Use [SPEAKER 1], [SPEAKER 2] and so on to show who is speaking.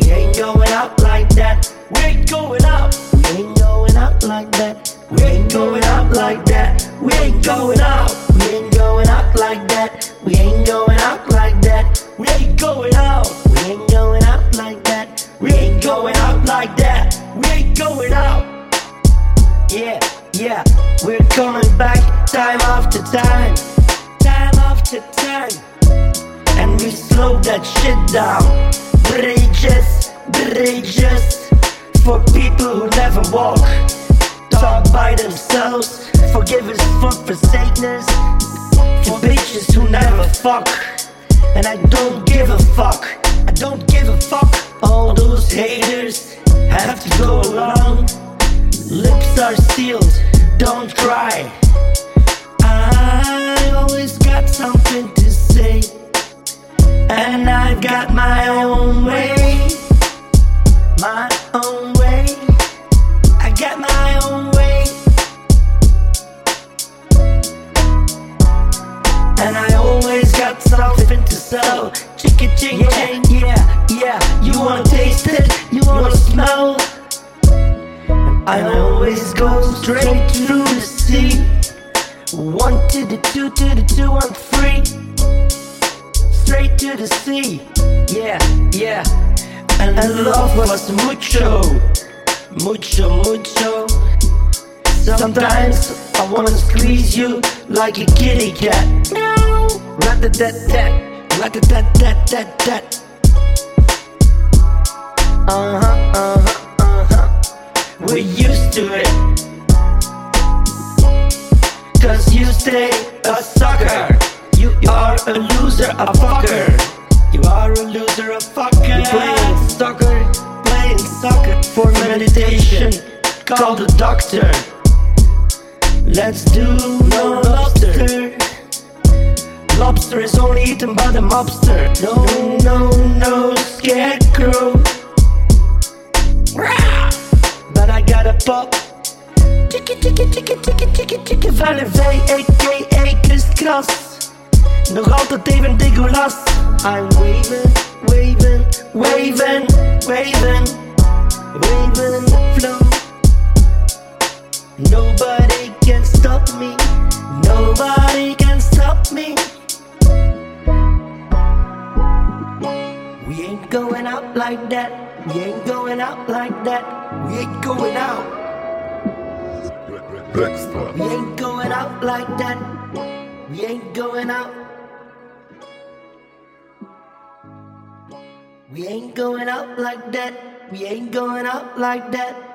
[SPEAKER 1] We ain't going out like that. We ain't going out. We ain't going out like that. We ain't going out like that. We ain't going out. We ain't going out like that. We ain't going out like that. We ain't going out. We ain't going out like that. We ain't going out like that. We ain't going out. Yeah, yeah. We're coming back time after time we slow that shit down. Bridges, bridges. For people who never walk. Talk by themselves. Forgiveness for forsakenness. For bitches who never fuck. And I don't give a fuck. I don't give a fuck. All those haters have to go along. Lips are sealed, don't cry. My own way. I got my own way. And I always got something to sell. Chicka ching ching, yeah, yeah. You wanna taste it? You wanna smell? I always go straight through the sea. One to the two to the two, I'm free. Straight to the sea, yeah, yeah. And love was mucho, mucho, mucho. Sometimes I wanna squeeze you like a kitty cat. Meow. Rat-a-tat-tat, rat-a-tat-tat-tat-tat. Uh-huh, uh-huh, uh-huh. We're used to it. Cause you stay a sucker. You are a loser, a fucker. You are a loser, a fucker. You're playing soccer, for meditation. Call the doctor. Let's do no lobster. Lobster is only eaten by the mobster. No, no, no scarecrow. But I got a pop. Chicka chicka chicka chicka chicka chicka van een V, a.k.a. kriskras. Nog altijd even Digolas. I'm waving, waving, waving, waving, waving the flow. Nobody can stop me. Nobody can stop me. We ain't going out like that. We ain't going out like that. We ain't going out. We ain't going out like that. We ain't going out. We ain't going out like that. We ain't going out like that.